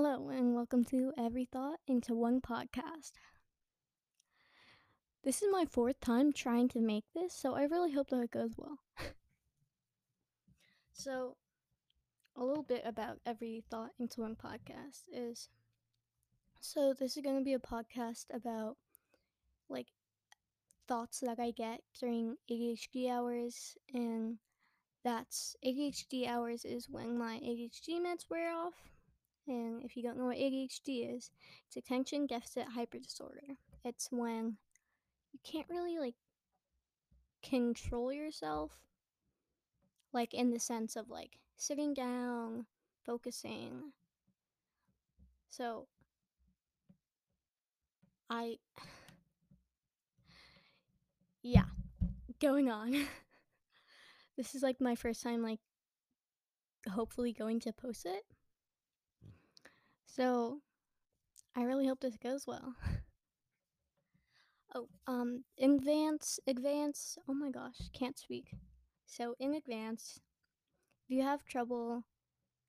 Hello, and welcome to Every Thought into One Podcast. This is my fourth time trying to make this, so I really hope that it goes well. so, a little bit about Every Thought into One Podcast is so, this is going to be a podcast about like thoughts that I get during ADHD hours, and that's ADHD hours is when my ADHD meds wear off and if you don't know what ADHD is, it's attention deficit hyper disorder. It's when you can't really like control yourself like in the sense of like sitting down, focusing. So I yeah, going on. this is like my first time like hopefully going to post it. So I really hope this goes well. oh, um, advance, advance, oh my gosh, can't speak. So in advance, if you have trouble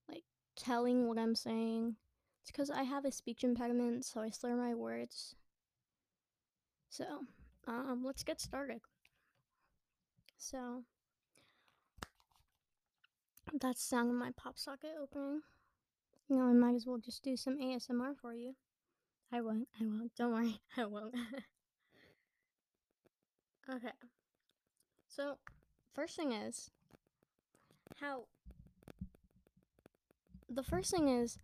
like telling what I'm saying, it's because I have a speech impediment, so I slur my words. So, um, let's get started. So, that's sound of my pop socket opening. Know, I might as well just do some ASMR for you. I won't. I won't. Don't worry. I won't. okay. So, first thing is how. The first thing is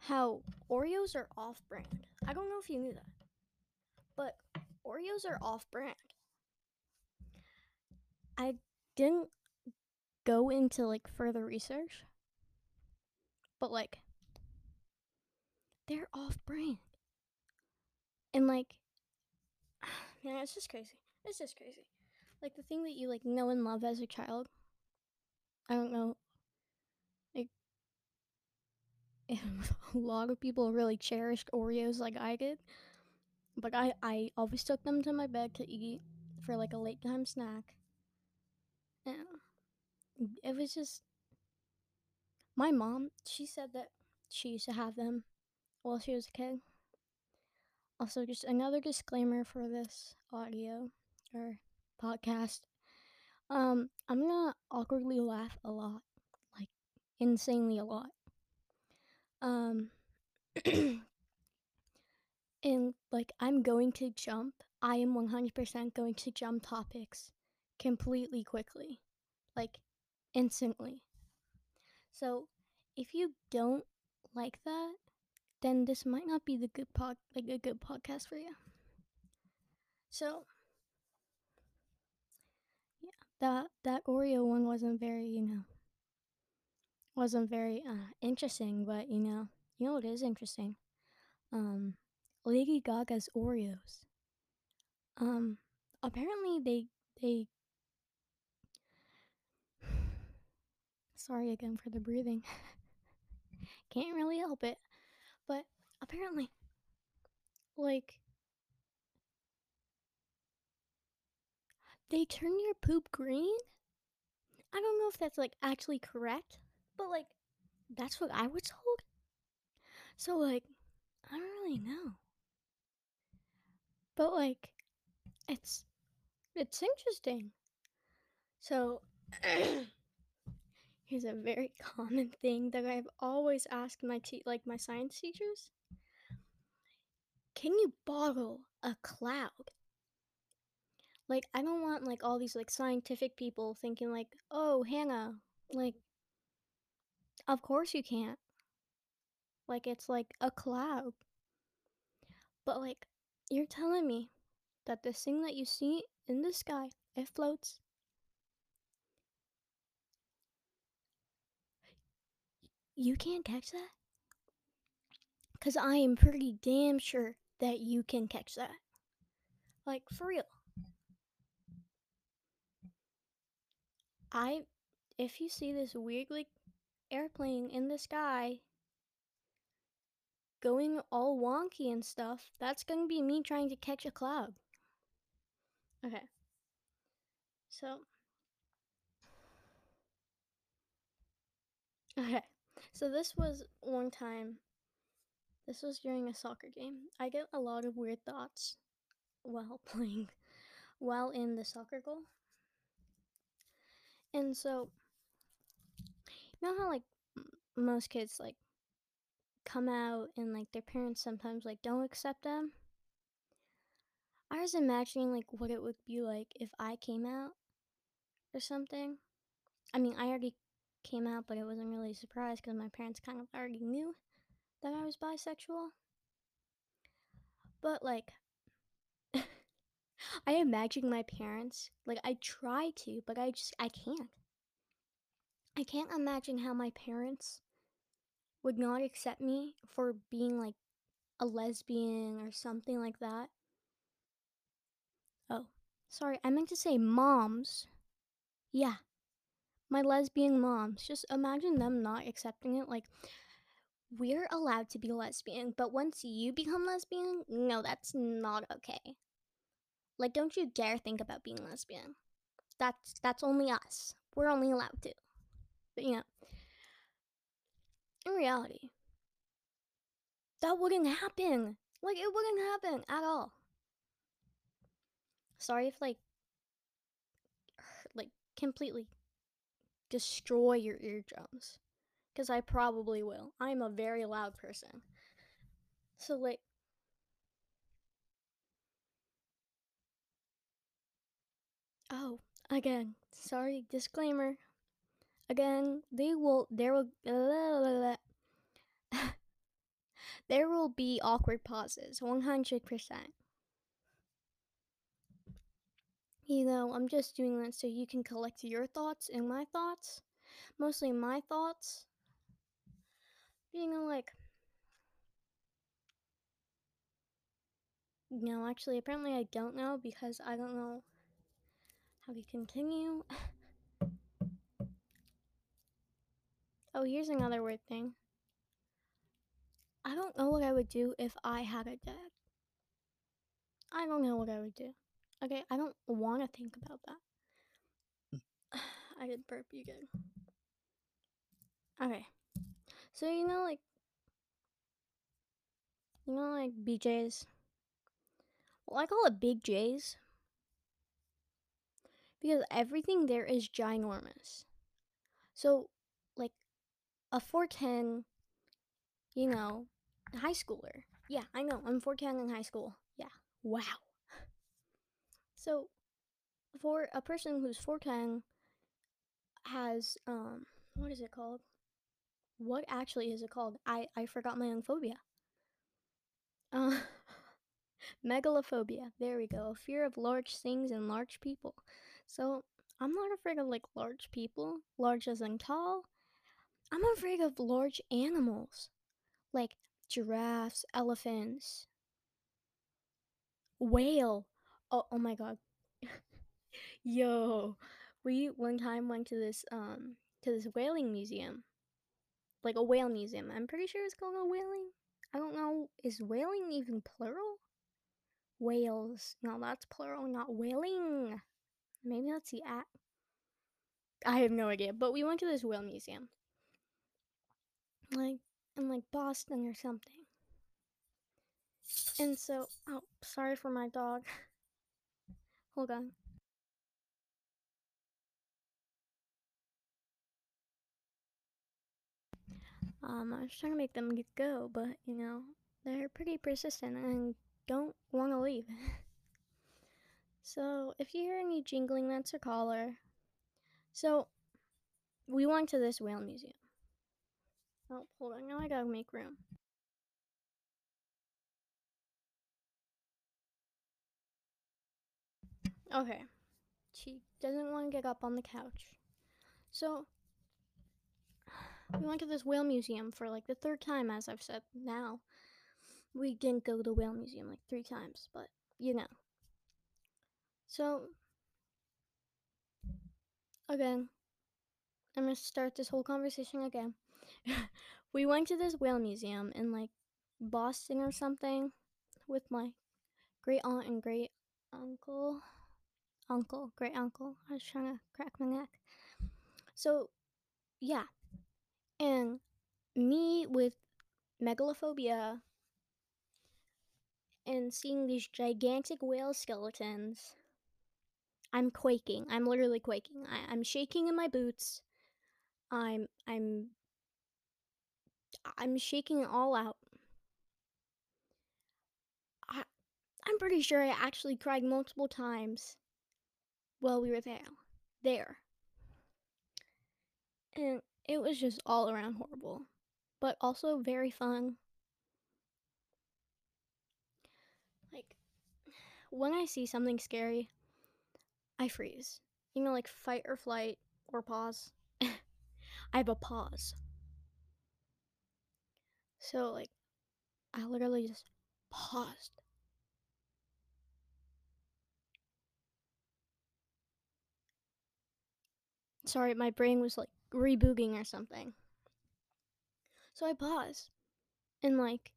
how Oreos are off brand. I don't know if you knew that. But Oreos are off brand. I didn't go into like further research. But like they're off brand. And like man, it's just crazy. It's just crazy. Like the thing that you like know and love as a child. I don't know. Like a lot of people really cherished Oreos like I did. But I, I always took them to my bed to eat for like a late time snack. And it was just my mom, she said that she used to have them while she was a kid. Also, just another disclaimer for this audio or podcast. Um, I'm gonna awkwardly laugh a lot, like insanely a lot. Um, and like I'm going to jump. I am 100% going to jump topics completely quickly, like instantly. So, if you don't like that, then this might not be the good pod like a good podcast for you. So yeah, that that Oreo one wasn't very, you know, wasn't very uh, interesting, but you know, you know what is interesting? Um, Lady Gaga's Oreos. Um, apparently they they. Sorry again for the breathing. Can't really help it. But apparently, like, they turn your poop green. I don't know if that's like actually correct, but like, that's what I was told. So, like, I don't really know. But like, it's it's interesting. So Here's a very common thing that I've always asked my te- like my science teachers. Can you bottle a cloud? Like I don't want like all these like scientific people thinking like, "Oh, Hannah, like of course you can't." Like it's like a cloud. But like you're telling me that this thing that you see in the sky, it floats You can't catch that? Because I am pretty damn sure that you can catch that. Like, for real. I, if you see this weird, like, airplane in the sky going all wonky and stuff, that's gonna be me trying to catch a cloud. Okay. So. Okay. So this was one time This was during a soccer game. I get a lot of weird thoughts while playing, while in the soccer goal. And so, you know how like most kids like come out and like their parents sometimes like don't accept them. I was imagining like what it would be like if I came out or something. I mean, I already came out, but it wasn't really a surprise because my parents kind of already knew that I was bisexual. But like, I imagine my parents, like, I try to, but I just, I can't. I can't imagine how my parents would not accept me for being like a lesbian or something like that. Oh, sorry, I meant to say moms. Yeah, my lesbian moms. Just imagine them not accepting it. Like, we're allowed to be lesbian, but once you become lesbian, no, that's not okay. Like, don't you dare think about being lesbian. That's that's only us. We're only allowed to. But know, in reality, that wouldn't happen. Like, it wouldn't happen at all. Sorry if like, like completely destroy your eardrums because I probably will. I'm a very loud person. So, like, oh, again, sorry, disclaimer. Again, they will, there will, blah, blah, blah. there will be awkward pauses, 100%. You know, I'm just doing that so you can collect your thoughts and my thoughts. Mostly my thoughts. Being like, no, actually, apparently I don't know because I don't know how to continue. oh, here's another weird thing. I don't know what I would do if I had a dad. I don't know what I would do. Okay, I don't want to think about that. Mm. I did burp you good. Okay. So you know like you know like BJ's? Well I call it big J's. Because everything there is ginormous. So like a 410, you know, high schooler. Yeah, I know. I'm 410 in high school. Yeah. Wow. So for a person who's 410 has um what is it called? What actually is it called? I I forgot my own phobia. Uh megalophobia. There we go. Fear of large things and large people. So I'm not afraid of like large people, large as in tall. I'm afraid of large animals, like giraffes, elephants, whale. Oh, oh my god. Yo, we one time went to this um to this whaling museum, like a whale museum. I'm pretty sure it's called a whaling. I don't know. Is whaling even plural? Whales. No, that's plural, not whaling. Maybe that's the act. I have no idea. But we went to this whale museum, like in like Boston or something. And so, oh, sorry for my dog. Hold on. Um, I was trying to make them go, but you know, they're pretty persistent and don't want to leave. so, if you hear any jingling, that's a collar. So, we went to this whale museum. Oh, hold on. Now I gotta make room. Okay. She doesn't want to get up on the couch. So, we went to this whale museum for like the third time, as I've said now. We didn't go to the whale museum like three times, but you know. So, again, I'm gonna start this whole conversation again. we went to this whale museum in like Boston or something with my great aunt and great uncle. Uncle, great uncle. I was trying to crack my neck. So, yeah. And me with megalophobia and seeing these gigantic whale skeletons. I'm quaking. I'm literally quaking. I, I'm shaking in my boots. I'm I'm I'm shaking it all out. I I'm pretty sure I actually cried multiple times while we were there. There. And it was just all around horrible, but also very fun. Like when I see something scary, I freeze. You know, like fight or flight or pause. I have a pause. So, like, I literally just paused. Sorry, my brain was like rebooting or something. So I paused. And, like,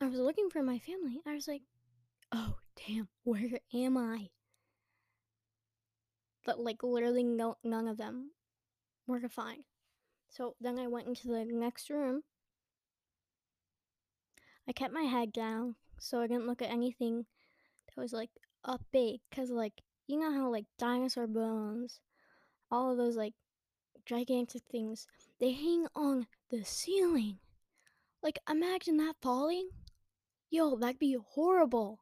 I was looking for my family. I was like, oh, damn, where am I? But, like, literally, no, none of them were to find. So then I went into the next room. I kept my head down so I didn't look at anything that was like up big. Cause like you know how like dinosaur bones, all of those like gigantic things, they hang on the ceiling. Like imagine that falling. Yo, that'd be horrible.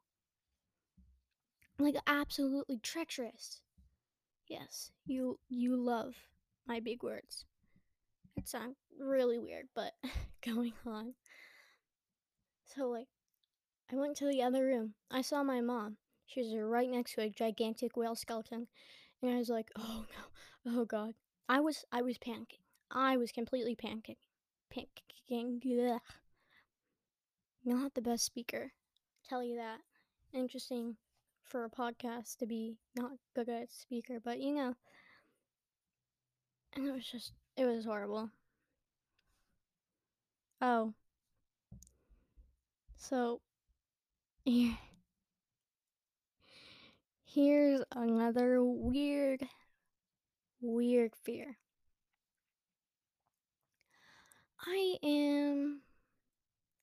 Like absolutely treacherous. Yes, you you love my big words. It sounds really weird, but going on. So like I went to the other room. I saw my mom. She was right next to a gigantic whale skeleton. And I was like, oh no, oh god. I was I was panicking. I was completely panicking. Panicking. Ugh. Not the best speaker. Tell you that. Interesting for a podcast to be not good at speaker, but you know. And it was just it was horrible. Oh. So here here's another weird weird fear. I am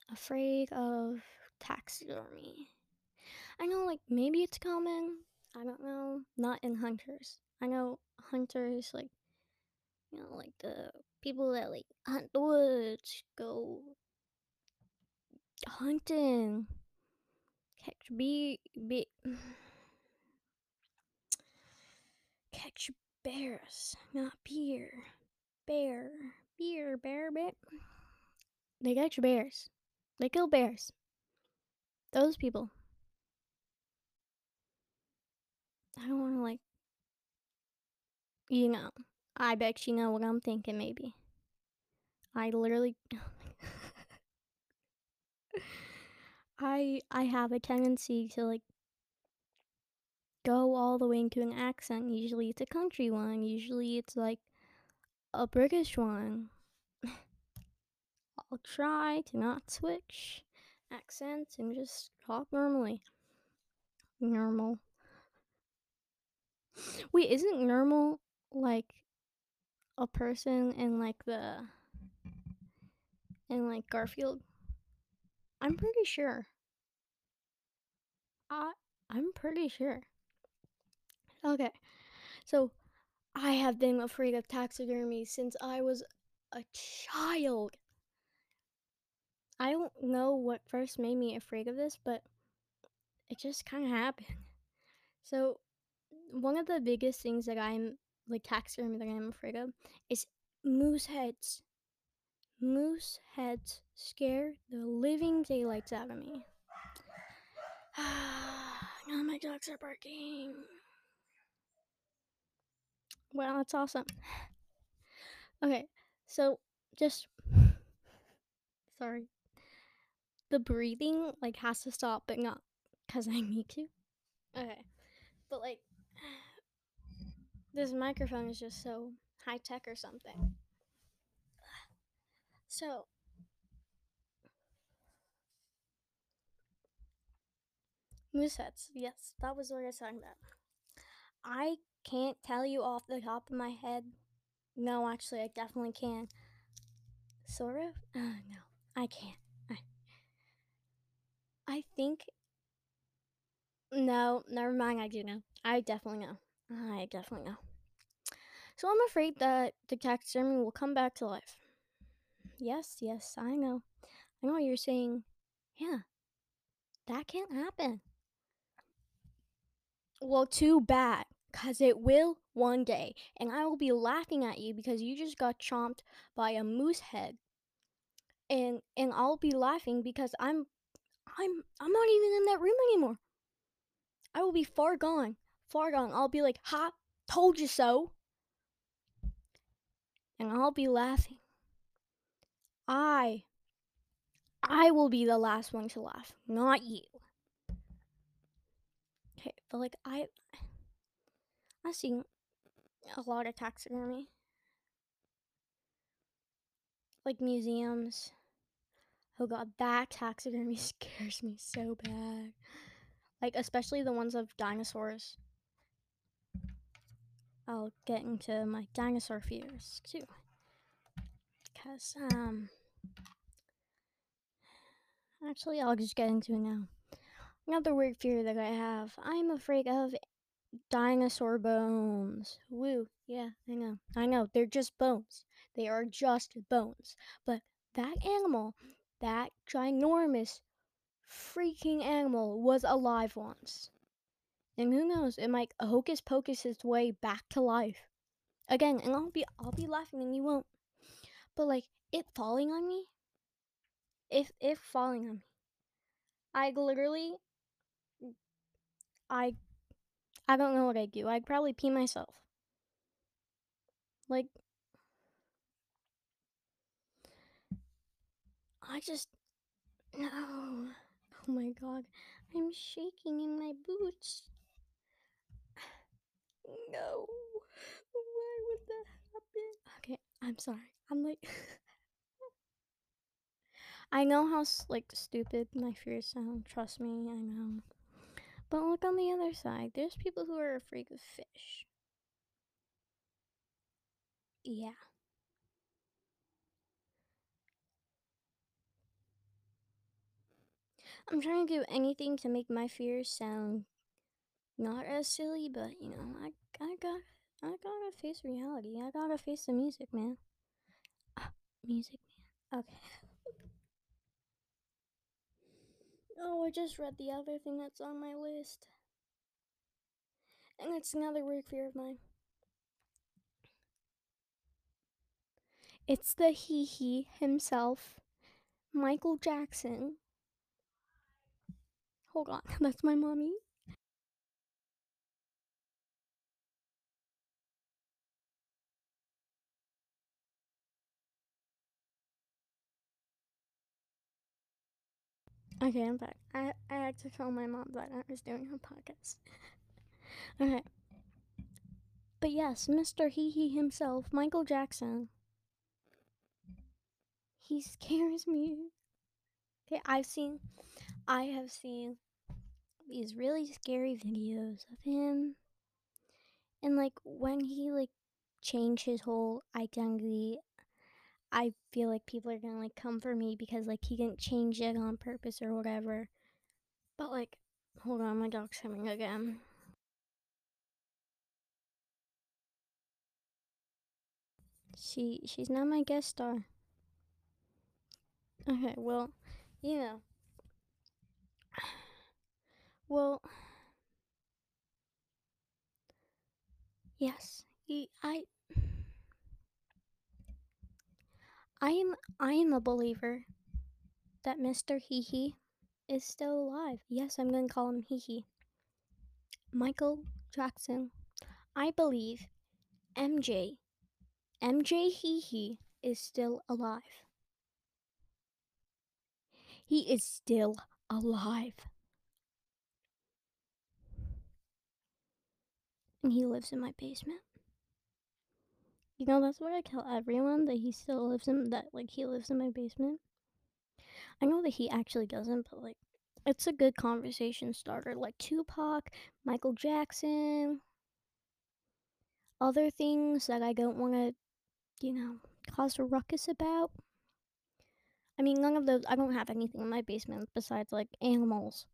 afraid of taxidermy. I know, like, maybe it's common. I don't know. Not in hunters. I know hunters, like, you know, like the people that, like, hunt the woods, go hunting, catch bee, bee, catch bears, not beer, bear, beer, bear, bear. They catch bears. They kill bears. Those people. I don't want to like, you know. I bet you know what I'm thinking. Maybe. I literally. I I have a tendency to like go all the way into an accent. Usually it's a country one. Usually it's like a British one. I'll try to not switch accents and just talk normally. Normal. Wait, isn't normal like a person in like the in like Garfield? I'm pretty sure. I I'm pretty sure. Okay. So I have been afraid of taxidermy since I was a child. I don't know what first made me afraid of this, but it just kind of happened. So, one of the biggest things that I'm like taxidermy that I'm afraid of is moose heads. Moose heads scare the living daylights out of me. now my dogs are barking. Well, that's awesome. Okay, so just sorry. The breathing like has to stop, but not because I need to. Okay, but like this microphone is just so high tech or something. So Mooseheads, yes, that was what I was talking about. I can't tell you off the top of my head. No, actually, I definitely can. Sort of? Uh, no, I can't. I, I think. No, never mind. I do know. I definitely know. I definitely know. So I'm afraid that the taxidermy will come back to life. Yes, yes, I know. I know you're saying, yeah, that can't happen. Well, too bad, because it will one day, and I will be laughing at you because you just got chomped by a moose head. And and I'll be laughing because I'm I'm I'm not even in that room anymore. I will be far gone. Far gone. I'll be like, ha, told you so. And I'll be laughing. I I will be the last one to laugh, not you. Okay, but like I I've seen a lot of taxidermy. Like museums. Oh god, that taxidermy scares me so bad. Like especially the ones of dinosaurs. I'll get into my dinosaur fears too. Cause um actually I'll just get into it now. Another weird fear that I have. I'm afraid of dinosaur bones. Woo. Yeah, I know. I know. They're just bones. They are just bones. But that animal, that ginormous freaking animal was alive once. And who knows, it might hocus pocus its way back to life. Again, and I'll be I'll be laughing and you won't. But like it falling on me, if if falling on me, I literally I I don't know what I'd do. I'd probably pee myself. Like I just no. Oh my god. I'm shaking in my boots. No. Why would that happen? Okay, I'm sorry. I'm like I know how like stupid my fears sound. Trust me, I know. But look on the other side. There's people who are afraid of fish. Yeah. I'm trying to do anything to make my fears sound not as silly, but you know, I I got I gotta face reality. I gotta face the music, man. Ah, music, man. Okay. Oh, I just read the other thing that's on my list. And it's another weird fear of mine. It's the he he himself, Michael Jackson. Hold on, that's my mommy. Okay, I'm back. I, I had to tell my mom that I was doing a podcast. okay. But yes, Mr. He He himself, Michael Jackson. He scares me. Okay, I've seen, I have seen these really scary videos of him. And like when he like changed his whole identity, I feel like people are gonna like come for me because like he didn't change it on purpose or whatever. But like, hold on, my dog's coming again. She she's not my guest star. Okay, well, you know. Well, yes, he, I I am I am a believer that Mr. Hee Hee is still alive. Yes, I'm going to call him Hee Hee. Michael Jackson. I believe MJ MJ Hee Hee is still alive. He is still alive. And he lives in my basement. You know, that's what I tell everyone that he still lives in that like he lives in my basement. I know that he actually doesn't, but like it's a good conversation starter. Like Tupac, Michael Jackson, other things that I don't want to, you know, cause a ruckus about. I mean, none of those. I don't have anything in my basement besides like animals.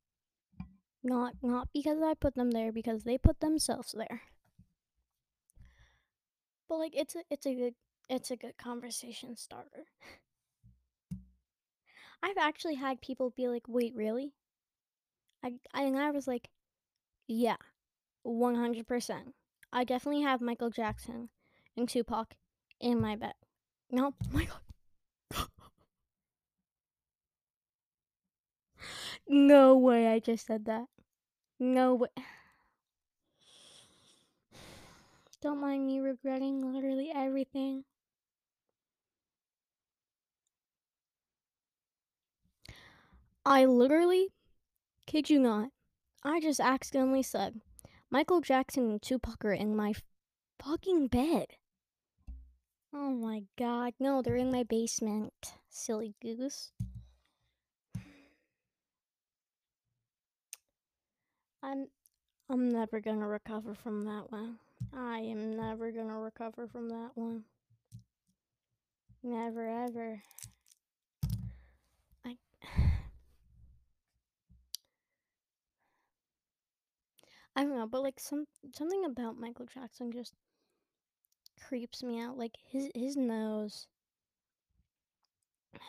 Not not because I put them there, because they put themselves there. But like, it's a it's a good it's a good conversation starter. I've actually had people be like, "Wait, really?" I, I and I was like, "Yeah, one hundred percent. I definitely have Michael Jackson and Tupac in my bed." No, my God. no way! I just said that. No way. Don't mind me regretting literally everything. I literally, kid you not, I just accidentally said Michael Jackson and Tupac are in my fucking bed. Oh my god, no, they're in my basement. Silly goose. I'm I'm never gonna recover from that one. I am never gonna recover from that one. Never ever. I I don't know, but like some something about Michael Jackson just creeps me out. Like his his nose.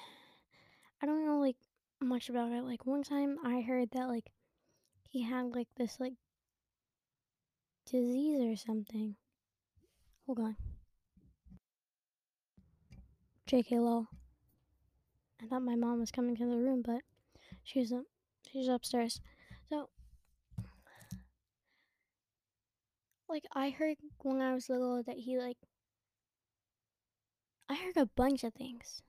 I don't know like much about it. Like one time I heard that like he had like this like disease or something. Hold on. JK lol. I thought my mom was coming to the room, but she's up she's upstairs. So like I heard when I was little that he like I heard a bunch of things.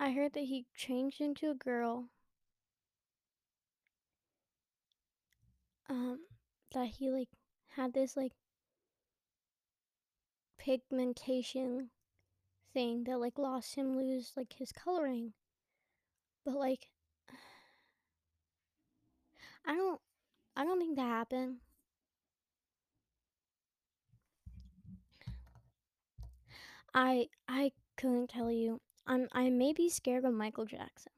I heard that he changed into a girl. Um that he like had this like pigmentation thing that like lost him lose like his coloring. But like I don't I don't think that happened. I I couldn't tell you. I'm I may be scared of Michael Jackson.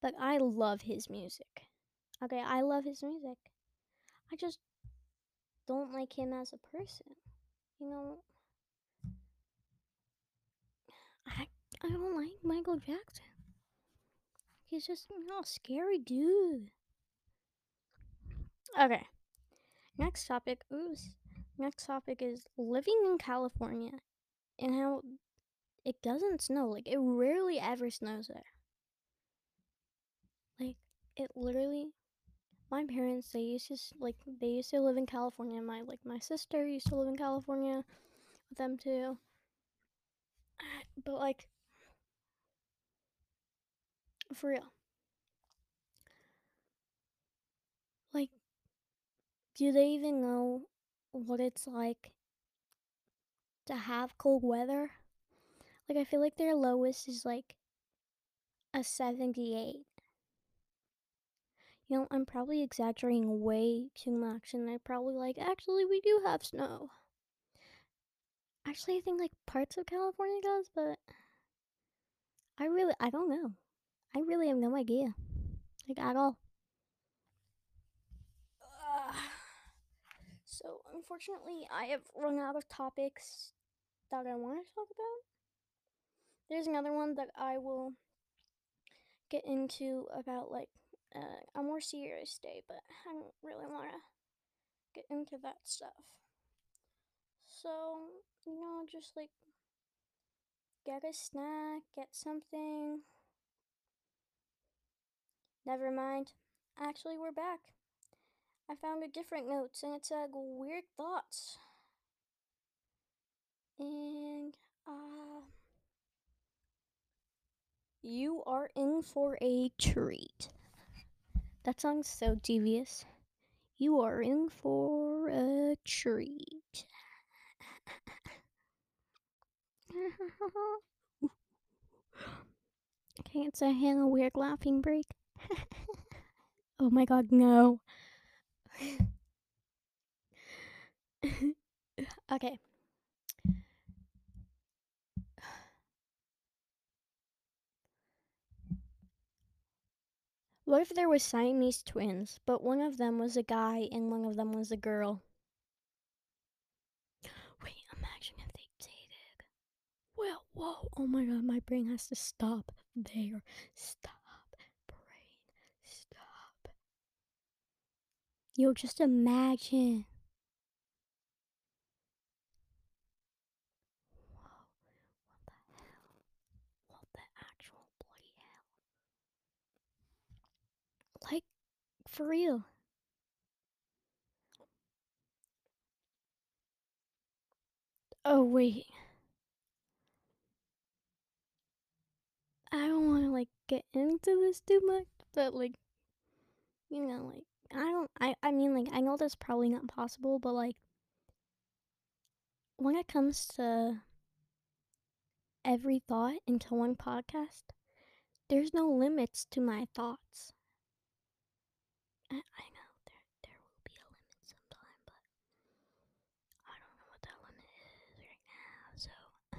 But I love his music. Okay, I love his music. I just don't like him as a person. You know, I I don't like Michael Jackson. He's just you know, a scary dude. Okay. Next topic. Ooh. Next topic is living in California and how it doesn't snow. Like it rarely ever snows there. Like it literally my parents they used to like they used to live in California. My like my sister used to live in California with them too. But like for real. Like do they even know what it's like to have cold weather? Like I feel like their lowest is like a 78. You know, I'm probably exaggerating way too much, and they're probably like, actually, we do have snow. Actually, I think like parts of California does, but I really, I don't know. I really have no idea, like at all. Ugh. So, unfortunately, I have run out of topics that I want to talk about. There's another one that I will get into about like uh, a more serious day, but I don't really want to get into that stuff. So, you know, just like get a snack, get something. Never mind. Actually, we're back. I found a different notes and it said weird thoughts. And, uh, you are in for a treat. That sounds so devious. You are in for a treat. okay, it's a Hannah weird laughing break. oh my god, no. okay. What if there was Siamese twins, but one of them was a guy and one of them was a girl? Wait, imagine if they dated. Well, whoa, oh my god, my brain has to stop there. Stop, brain, stop. Yo, just imagine. Whoa, what the hell? What the actual bloody hell? Like, for real. Oh, wait. I don't want to, like, get into this too much, but, like, you know, like, I don't, I, I mean, like, I know that's probably not possible, but, like, when it comes to every thought into one podcast, there's no limits to my thoughts. I, know there there will be a limit sometime, but I don't know what that limit is right now. So,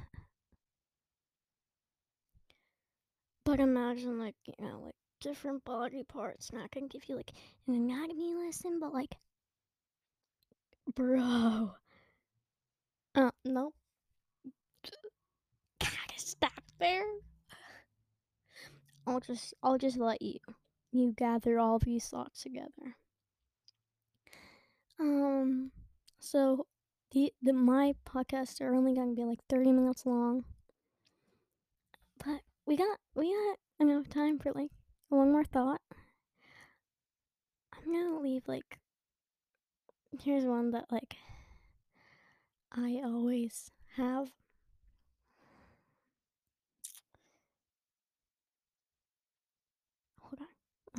but imagine like you know like different body parts. Not gonna give you like an anatomy lesson, but like, bro. Uh, nope. Gotta stop there. I'll just I'll just let you you gather all these thoughts together. Um, so the the my podcasts are only gonna be like thirty minutes long, but we got we got enough time for like one more thought. I'm gonna leave like here's one that like I always have. Hold on.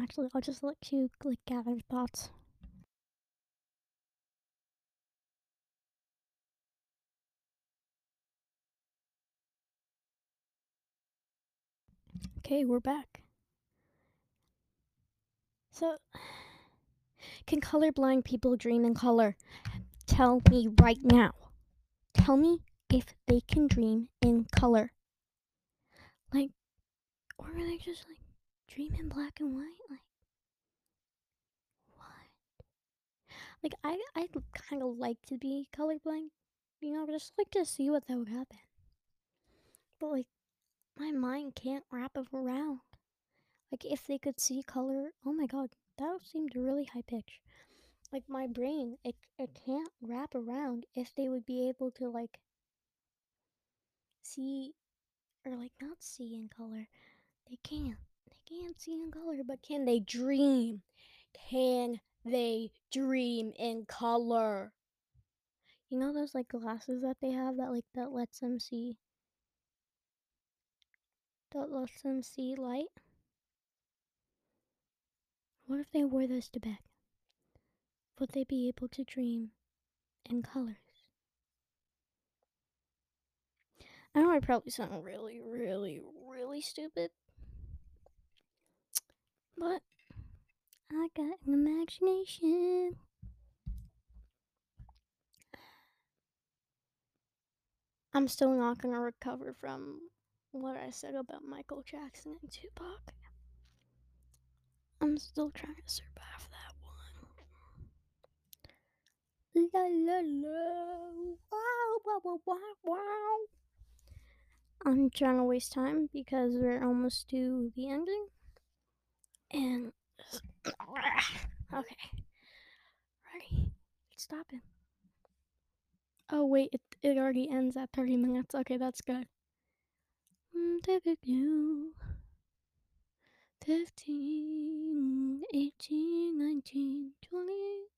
Actually, I'll just let you like gather thoughts. Okay, we're back. So, can colorblind people dream in color? Tell me right now. Tell me if they can dream in color. Like, or are they just like dream in black and white? Like, what? Like, I I kind of like to be colorblind. You know, just like to see what that would happen. But like, my mind can't wrap it around. Like, if they could see color, oh my god, that seemed really high pitch. Like my brain, it it can't wrap around if they would be able to like see or like not see in color. They can't. Can't see in color, but can they dream? Can they dream in color? You know those like glasses that they have that like that lets them see that lets them see light? What if they wore those to bed? Would they be able to dream in colors? I know I probably sound really, really, really stupid. But I got an imagination. I'm still not gonna recover from what I said about Michael Jackson and Tupac. I'm still trying to survive that one. La la la. Wow, wow, wow, wow, wow. I'm trying to waste time because we're almost to the ending. And. Okay. Ready? It's stopping. Oh, wait, it, it already ends at 30 minutes. Okay, that's good. Mm, you. 15, 18, 19, 20,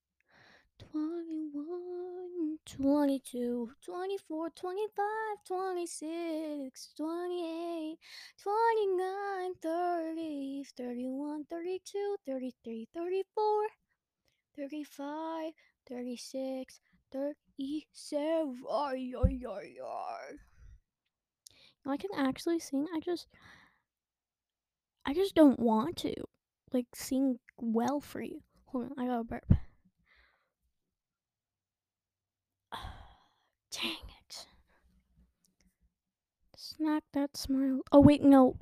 21, 22, 24, 25, 26, 28, 29, 30, 31, 32, 33, 34, 35, 36, 37. Ay, ay, ay, ay. I can actually sing. I just. I just don't want to. Like, sing well for you. Hold on, I gotta burp. Dang it. Snack that smile. Oh, wait, no.